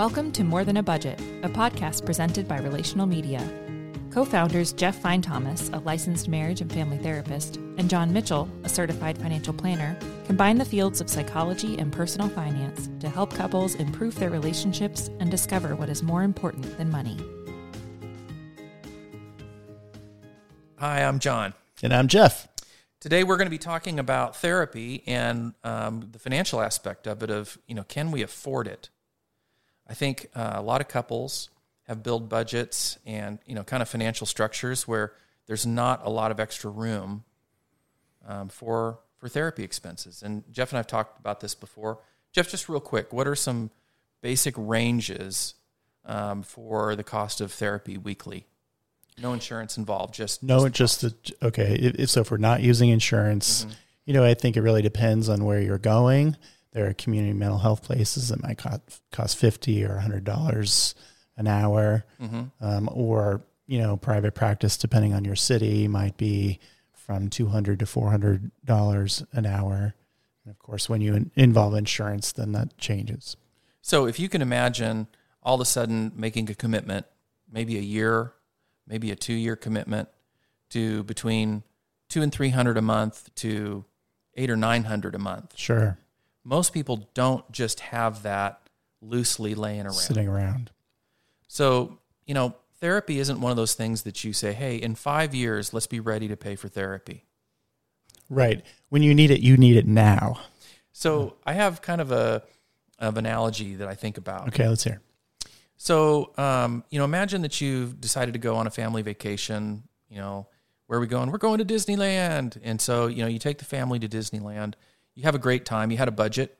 Welcome to More Than a Budget, a podcast presented by Relational Media. Co founders Jeff Fine Thomas, a licensed marriage and family therapist, and John Mitchell, a certified financial planner, combine the fields of psychology and personal finance to help couples improve their relationships and discover what is more important than money. Hi, I'm John. And I'm Jeff. Today we're going to be talking about therapy and um, the financial aspect of it. Of you know, can we afford it? I think uh, a lot of couples have built budgets and you know kind of financial structures where there's not a lot of extra room um, for for therapy expenses. And Jeff and I've talked about this before. Jeff, just real quick, what are some basic ranges um, for the cost of therapy weekly? No insurance involved, just no, just, just the, okay. If, so if we're not using insurance, mm-hmm. you know, I think it really depends on where you're going there are community mental health places that might cost, cost 50 or $100 an hour, mm-hmm. um, or, you know, private practice, depending on your city, might be from 200 to $400 an hour. And of course, when you in- involve insurance, then that changes. So if you can imagine all of a sudden making a commitment, maybe a year, maybe a two year commitment to between two and 300 a month to eight or 900 a month. Sure most people don't just have that loosely laying around. Sitting around. So, you know, therapy isn't one of those things that you say, hey, in five years, let's be ready to pay for therapy. Right. When you need it, you need it now. So I have kind of a of analogy that I think about. Okay, let's hear. So, um, you know, imagine that you've decided to go on a family vacation. You know, where are we going? We're going to Disneyland. And so, you know, you take the family to Disneyland you have a great time. You had a budget.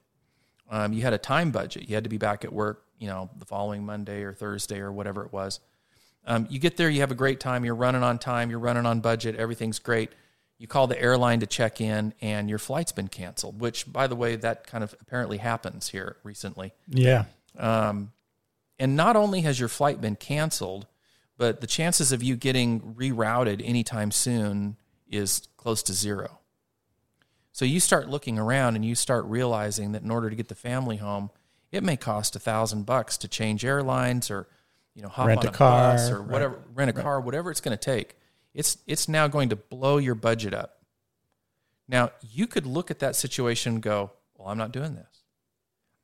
Um, you had a time budget. You had to be back at work, you know, the following Monday or Thursday or whatever it was. Um, you get there, you have a great time. You're running on time. You're running on budget. Everything's great. You call the airline to check in, and your flight's been canceled. Which, by the way, that kind of apparently happens here recently. Yeah. Um, and not only has your flight been canceled, but the chances of you getting rerouted anytime soon is close to zero. So you start looking around and you start realizing that in order to get the family home, it may cost a thousand bucks to change airlines or you know hop rent on a, a car bus or whatever, right. rent a right. car, whatever it's going to take. It's it's now going to blow your budget up. Now you could look at that situation and go, "Well, I'm not doing this.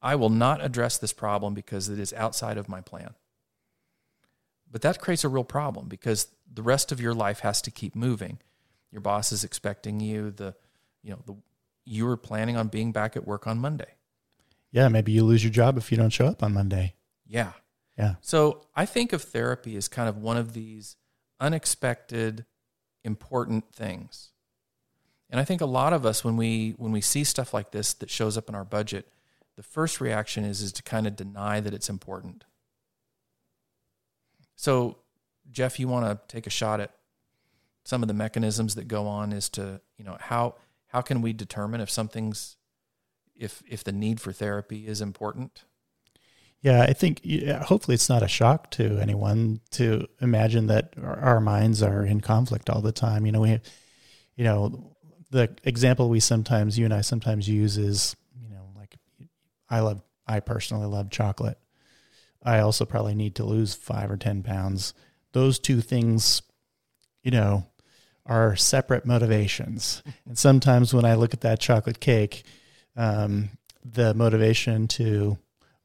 I will not address this problem because it is outside of my plan." But that creates a real problem because the rest of your life has to keep moving. Your boss is expecting you. The you know, the, you were planning on being back at work on Monday. Yeah, maybe you lose your job if you don't show up on Monday. Yeah. Yeah. So I think of therapy as kind of one of these unexpected, important things. And I think a lot of us, when we when we see stuff like this that shows up in our budget, the first reaction is is to kind of deny that it's important. So, Jeff, you want to take a shot at some of the mechanisms that go on as to you know how how can we determine if something's if if the need for therapy is important? Yeah, I think yeah, hopefully it's not a shock to anyone to imagine that our, minds are in conflict all the time. You know, we, have, you know, the example we sometimes you and I sometimes use is, you know, like I love, I personally love chocolate. I also probably need to lose five or ten pounds. Those two things, you know, are separate motivations. and sometimes when I look at that chocolate cake, um, the motivation to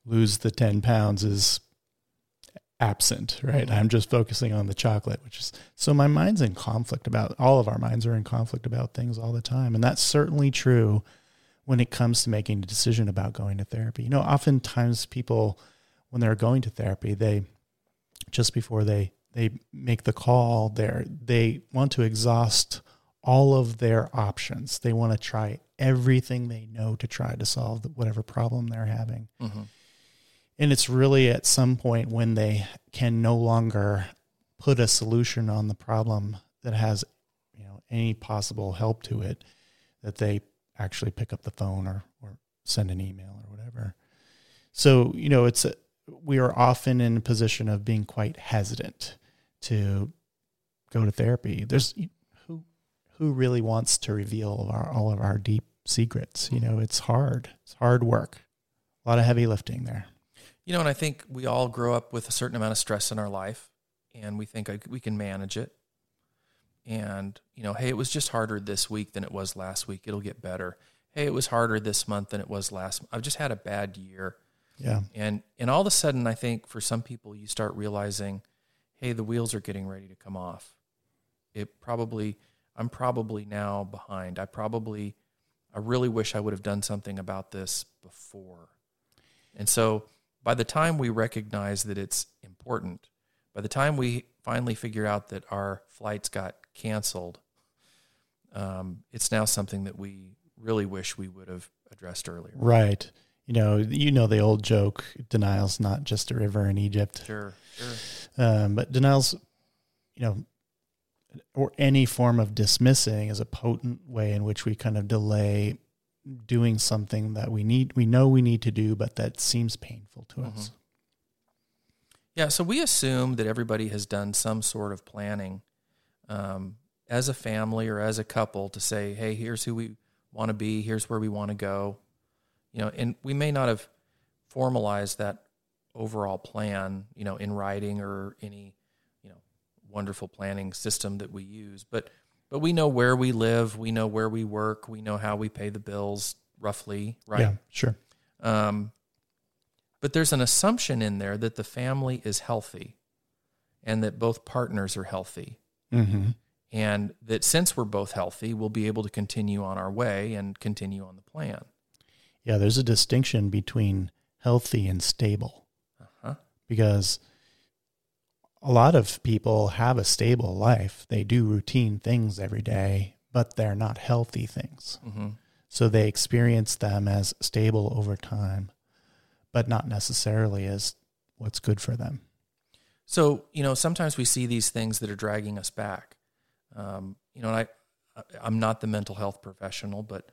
lose the 10 pounds is absent, right? Mm-hmm. I'm just focusing on the chocolate, which is so my mind's in conflict about all of our minds are in conflict about things all the time. And that's certainly true when it comes to making a decision about going to therapy. You know, oftentimes people, when they're going to therapy, they just before they they make the call there. They want to exhaust all of their options. They want to try everything they know to try to solve whatever problem they're having. Mm-hmm. and it's really at some point when they can no longer put a solution on the problem that has you know any possible help to it that they actually pick up the phone or, or send an email or whatever. So you know it's a, we are often in a position of being quite hesitant to go to therapy. There's who who really wants to reveal our, all of our deep secrets. You know, it's hard. It's hard work. A lot of heavy lifting there. You know, and I think we all grow up with a certain amount of stress in our life, and we think we can manage it. And you know, hey, it was just harder this week than it was last week. It'll get better. Hey, it was harder this month than it was last. I've just had a bad year. Yeah. And and all of a sudden, I think for some people, you start realizing, hey, the wheels are getting ready to come off. It probably, I'm probably now behind. I probably, I really wish I would have done something about this before. And so, by the time we recognize that it's important, by the time we finally figure out that our flights got canceled, um, it's now something that we really wish we would have addressed earlier. Right. You know, you know the old joke: denial's not just a river in Egypt. Sure, sure. Um, but denial's, you know, or any form of dismissing is a potent way in which we kind of delay doing something that we need, we know we need to do, but that seems painful to us. Yeah, so we assume that everybody has done some sort of planning um, as a family or as a couple to say, hey, here's who we want to be, here's where we want to go. You know, and we may not have formalized that overall plan, you know, in writing or any, you know, wonderful planning system that we use, but but we know where we live, we know where we work, we know how we pay the bills roughly, right? Yeah, sure. Um, but there's an assumption in there that the family is healthy and that both partners are healthy. Mm-hmm. And that since we're both healthy, we'll be able to continue on our way and continue on the plan. Yeah, there's a distinction between healthy and stable Uh-huh. because a lot of people have a stable life. They do routine things every day, but they're not healthy things. hmm So they experience them as stable over time, but not necessarily as what's good for them. So, you know, sometimes we see these things that are dragging us back. Um, you know, and I, I'm not the mental health professional, but,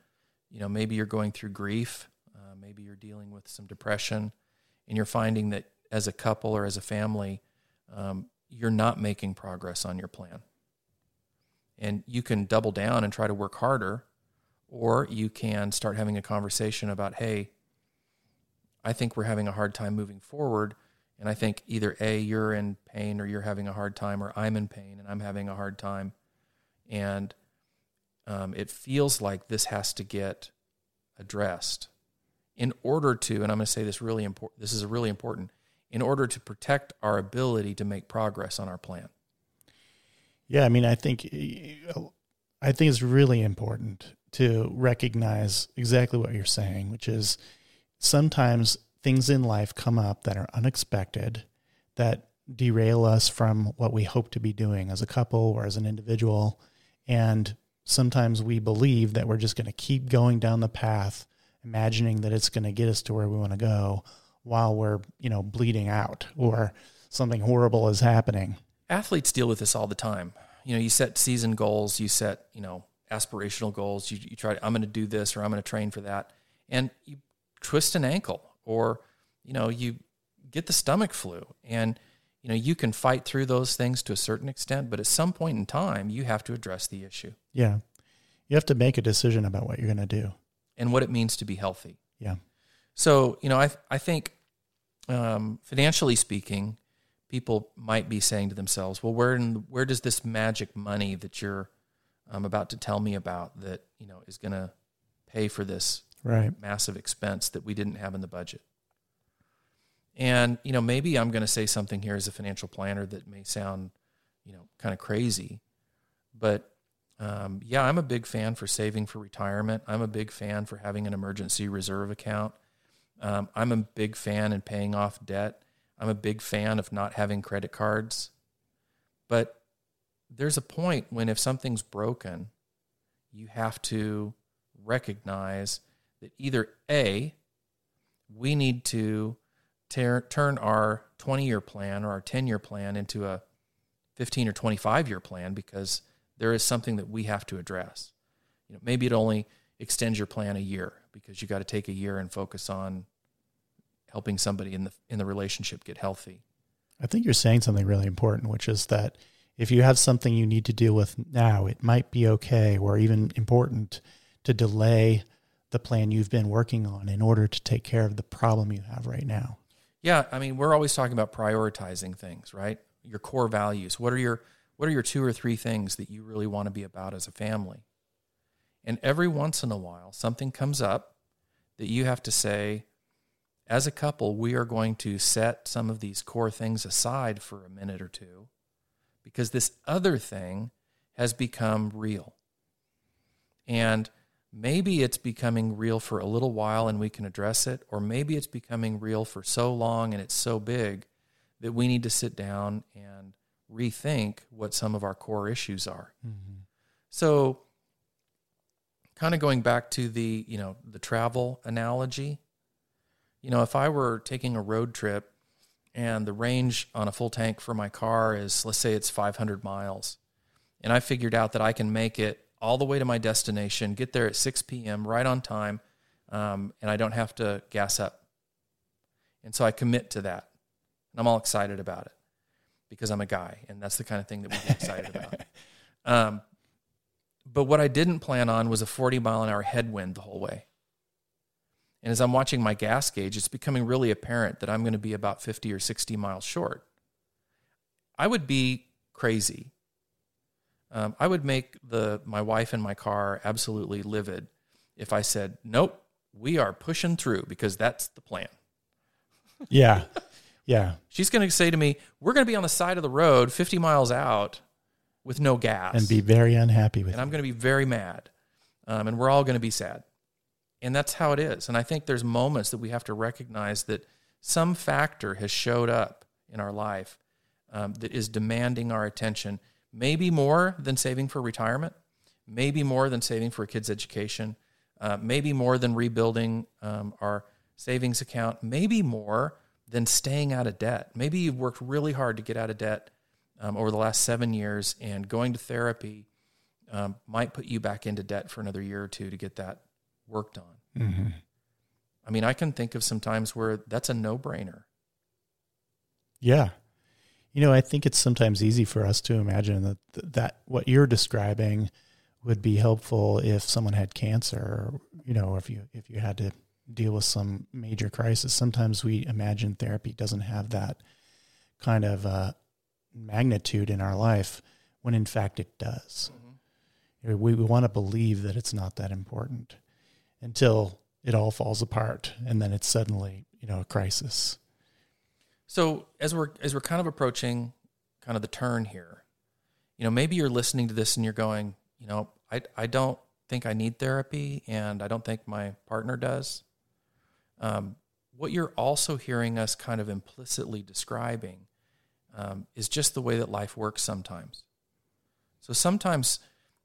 you know, maybe you're going through grief. Uh, maybe you're dealing with some depression and you're finding that as a couple or as a family, um, you're not making progress on your plan. And you can double down and try to work harder, or you can start having a conversation about, hey, I think we're having a hard time moving forward. And I think either A, you're in pain or you're having a hard time, or I'm in pain and I'm having a hard time. And um, it feels like this has to get addressed in order to, and I'm going to say this really important, this is really important, in order to protect our ability to make progress on our plan. Yeah, I mean, I think I think it's really important to recognize exactly what you're saying, which is sometimes things in life come up that are unexpected that derail us from what we hope to be doing as a couple or as an individual and sometimes we believe that we're just going to keep going down the path imagining that it's going to get us to where we want to go while we're, you know, bleeding out or something horrible is happening. Athletes deal with this all the time. You know, you set season goals, you set, you know, aspirational goals. You, you try, I'm going to do this or I'm going to train for that. And you twist an ankle or, you know, you get the stomach flu. And, you know, you can fight through those things to a certain extent, but at some point in time, you have to address the issue Yeah. You have to make a decision about what you're going to do. and what it means to be healthy. Yeah. So, you know, I I think um, financially speaking, people might be saying to themselves, "Well, where in, where does this magic money that you're um, about to tell me about that you know is going to pay for this Right. massive expense that we didn't have in the budget?" And you know, maybe I'm going to say something here as a financial planner that may sound, you know, kind of crazy, but um, yeah, I'm a big fan for saving for retirement. I'm a big fan for having an emergency reserve account. Um, I'm a big fan in paying off debt. I'm a big fan of not having credit cards. But there's a point when if something's broken, you have to recognize that either A, we need to tear, turn our 20 year plan or our 10 year plan into a 15 or 25 year plan because there is something that we have to address. You know, maybe it only extends your plan a year because you got to take a year and focus on helping somebody in the in the relationship get healthy. I think you're saying something really important, which is that if you have something you need to deal with now, it might be okay or even important to delay the plan you've been working on in order to take care of the problem you have right now. Yeah, I mean, we're always talking about prioritizing things, right? Your core values. What are your what are your two or three things that you really want to be about as a family? And every once in a while, something comes up that you have to say, as a couple, we are going to set some of these core things aside for a minute or two because this other thing has become real. And maybe it's becoming real for a little while and we can address it, or maybe it's becoming real for so long and it's so big that we need to sit down and rethink what some of our core issues are. Mm-hmm. So, kind of going back to the you know the travel analogy, you know, if I were taking a road trip and the range on a full tank for my car is let's say it's 500 miles, and I figured out that I can make it all the way to my destination, get there at 6 p.m. right on time, um, and I don't have to gas up. And so I commit to that. And I'm all excited about it because I'm a guy, and that's the kind of thing that we get excited about. Um, but what I didn't plan on was a 40 mile an hour headwind the whole way. And as I'm watching my gas gauge, it's becoming really apparent that I'm going to be about 50 or 60 miles short. I would be crazy um, I would make the my wife and my car absolutely livid if I said, "Nope, we are pushing through because that's the plan." Yeah, yeah. She's going to say to me, "We're going to be on the side of the road, 50 miles out, with no gas, and be very unhappy with." It. And I'm going to be very mad, um, and we're all going to be sad, and that's how it is. And I think there's moments that we have to recognize that some factor has showed up in our life um, that is demanding our attention maybe more than saving for retirement, maybe more than saving for a kid's education, uh, maybe more than rebuilding um, our savings account, maybe more than staying out of debt. Maybe you've worked really hard to get out of debt um, over the last seven years, and going to therapy um, might put you back into debt for another year or two to get that worked on. Mm-hmm. I mean, I can think of some times where that's a no brainer. Yeah. You know, I think it's sometimes easy for us to imagine that that what you're describing would be helpful if someone had cancer, or, you know, if you if you had to deal with some major crisis. Sometimes we imagine therapy doesn't have that kind of uh, magnitude in our life, when in fact it does. Mm-hmm. We, we want to believe that it's not that important until it all falls apart, and then it's suddenly you know a crisis. So as we're as we're kind of approaching kind of the turn here, you know, maybe you're listening to this and you're going, you know, I I don't think I need therapy, and I don't think my partner does. Um, what you're also hearing us kind of implicitly describing um, is just the way that life works sometimes. So sometimes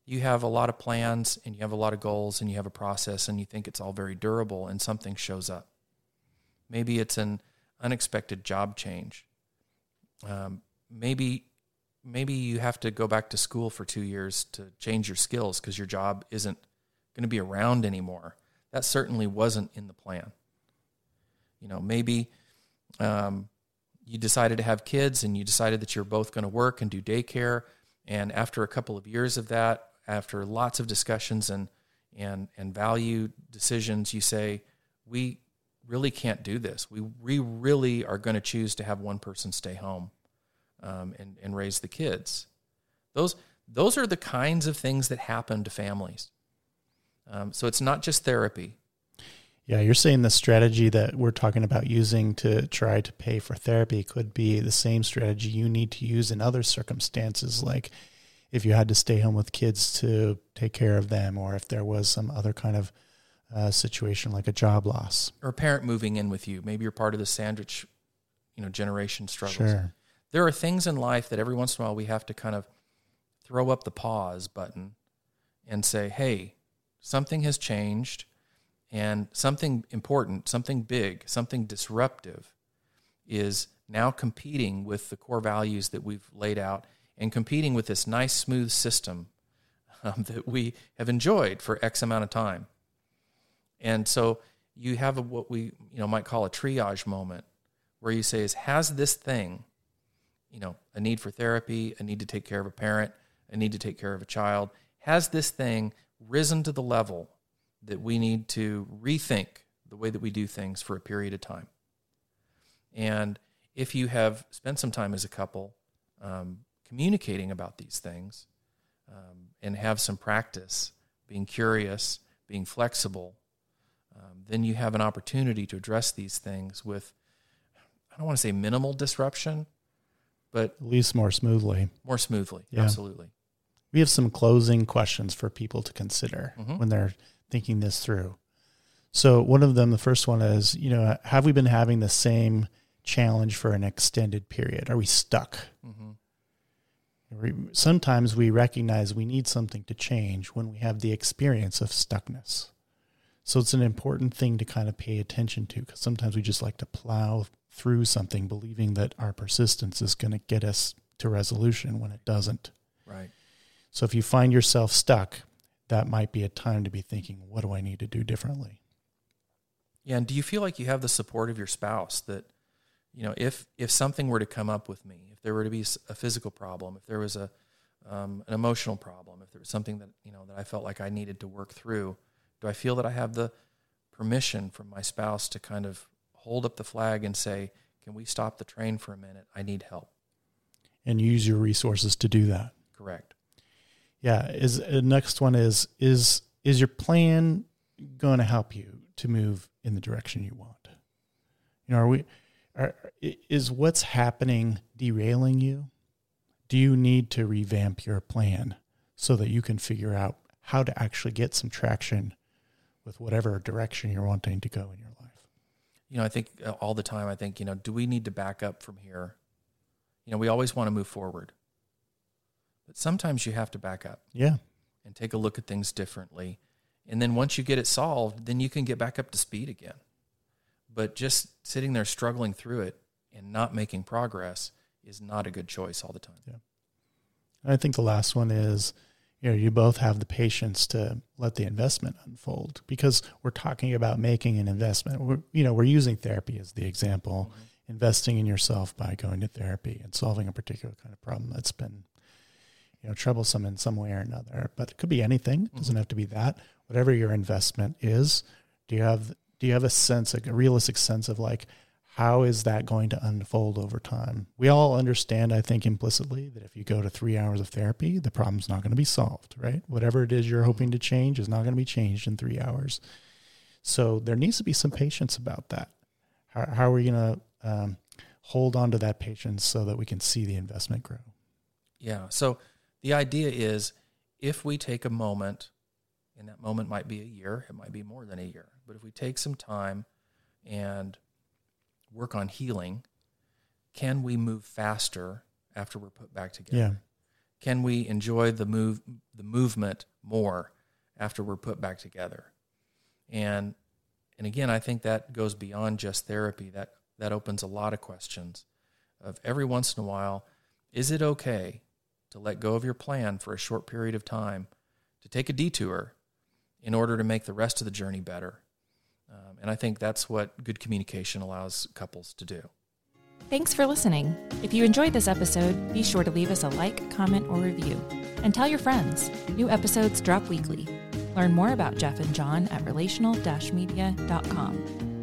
you have a lot of plans and you have a lot of goals and you have a process and you think it's all very durable and something shows up. Maybe it's an unexpected job change. Um, maybe maybe you have to go back to school for two years to change your skills because your job isn't going to be around anymore. That certainly wasn't in the plan. You know, maybe um, you decided to have kids and you decided that you're both going to work and do daycare. And after a couple of years of that, after lots of discussions and and and value decisions, you say we really can't do this. We, we really are going to choose to have one person stay home um, and, and raise the kids. Those, those are the kinds of things that happen to families. Um, so it's not just therapy. Yeah, you're saying the strategy that we're talking about using to try to pay for therapy could be the same strategy you need to use in other circumstances, like if you had to stay home with kids to take care of them, or if there was some other kind of uh, situation like a job loss or a parent moving in with you. Maybe you're part of the sandwich, you know, generation struggles. Sure. There are things in life that every once in a while we have to kind of throw up the pause button and say, "Hey, something has changed." And something important, something big, something disruptive is now competing with the core values that we've laid out and competing with this nice, smooth system um, that we have enjoyed for X amount of time. And so you have a, what we you know might call a triage moment where you say is has this thing you know a need for therapy a need to take care of a parent a need to take care of a child has this thing risen to the level that we need to rethink the way that we do things for a period of time? And if you have spent some time as a couple um, communicating about these things um, and have some practice, being curious, being flexible, then you have an opportunity to address these things with, I don't want to say minimal disruption, but At least more smoothly. more smoothly. Yeah. Absolutely. We have some closing questions for people to consider Mhm. when they're thinking this through. So, one of them, the first one is, you know, have we been having the same challenge for an extended period? Are we stuck? hmm Sometimes we recognize we need something to change when we have the experience of stuckness. So, it's an important thing to kind of pay attention to because sometimes we just like to plow through something believing that our persistence is going to get us to resolution when it doesn't. Right. So if you find yourself stuck, that might be a time to be thinking, what do I need to do differently? Yeah, and do you feel like you have the support of your spouse that, you know, if if something were to come up with me, if there were to be a physical problem, if there was a um, an emotional problem, if there was something that you know that I felt like I needed to work through, do I feel that I have the permission from my spouse to kind of hold up the flag and say, "Can we stop the train for a minute? I need help." And use your resources to do that. Correct. Yeah. Is uh, next one is is is your plan going to help you to move in the direction you want? You know, are we are is what's happening derailing you? Do you need to revamp your plan so that you can figure out how to actually get some traction with whatever direction you're wanting to go in your life? You know, I think uh, all the time. I think you know, do we need to back up from here? You know, we always want to move forward, but sometimes you have to back up. Yeah. and take a look at things differently. And then once you get it solved, then you can get back up to speed again. But just sitting there struggling through it and not making progress is not a good choice all the time. Yeah. I think the last one is, you know, you both have the patience to let the investment unfold because we're talking about making an investment. We're, you know, we're using therapy as the example, mm-hmm. investing in yourself by going to therapy and solving a particular kind of problem that's been, you know, troublesome in some way or another. But it could be anything. It doesn't mm-hmm. have to be that. Whatever your investment is, do you have do you have a sense, like a realistic sense of like how is that going to unfold over time? We all understand, I think, implicitly that if you go to three hours of therapy, the problem's not going to be solved, right? Whatever it is you're hoping to change is not going to be changed in three hours. So there needs to be some patience about that. How, how are we going to um, hold on to that patience so that we can see the investment grow? Yeah. So the idea is if we take a moment, and that moment might be a year, it might be more than a year, but if we take some time and work on healing, can we move faster after we're put back together? Yeah. can we enjoy the move the movement more after we're put back together and and again i think that goes beyond just therapy that that opens a lot of questions of every once in a while is it okay to let go of your plan for a short period of time to take a detour in order to make the rest of the journey better um, and i think that's what good communication allows couples to do Thanks for listening. If you enjoyed this episode, be sure to leave us a like, comment, or review. And tell your friends. New episodes drop weekly. Learn more about Jeff and John at relational-media.com.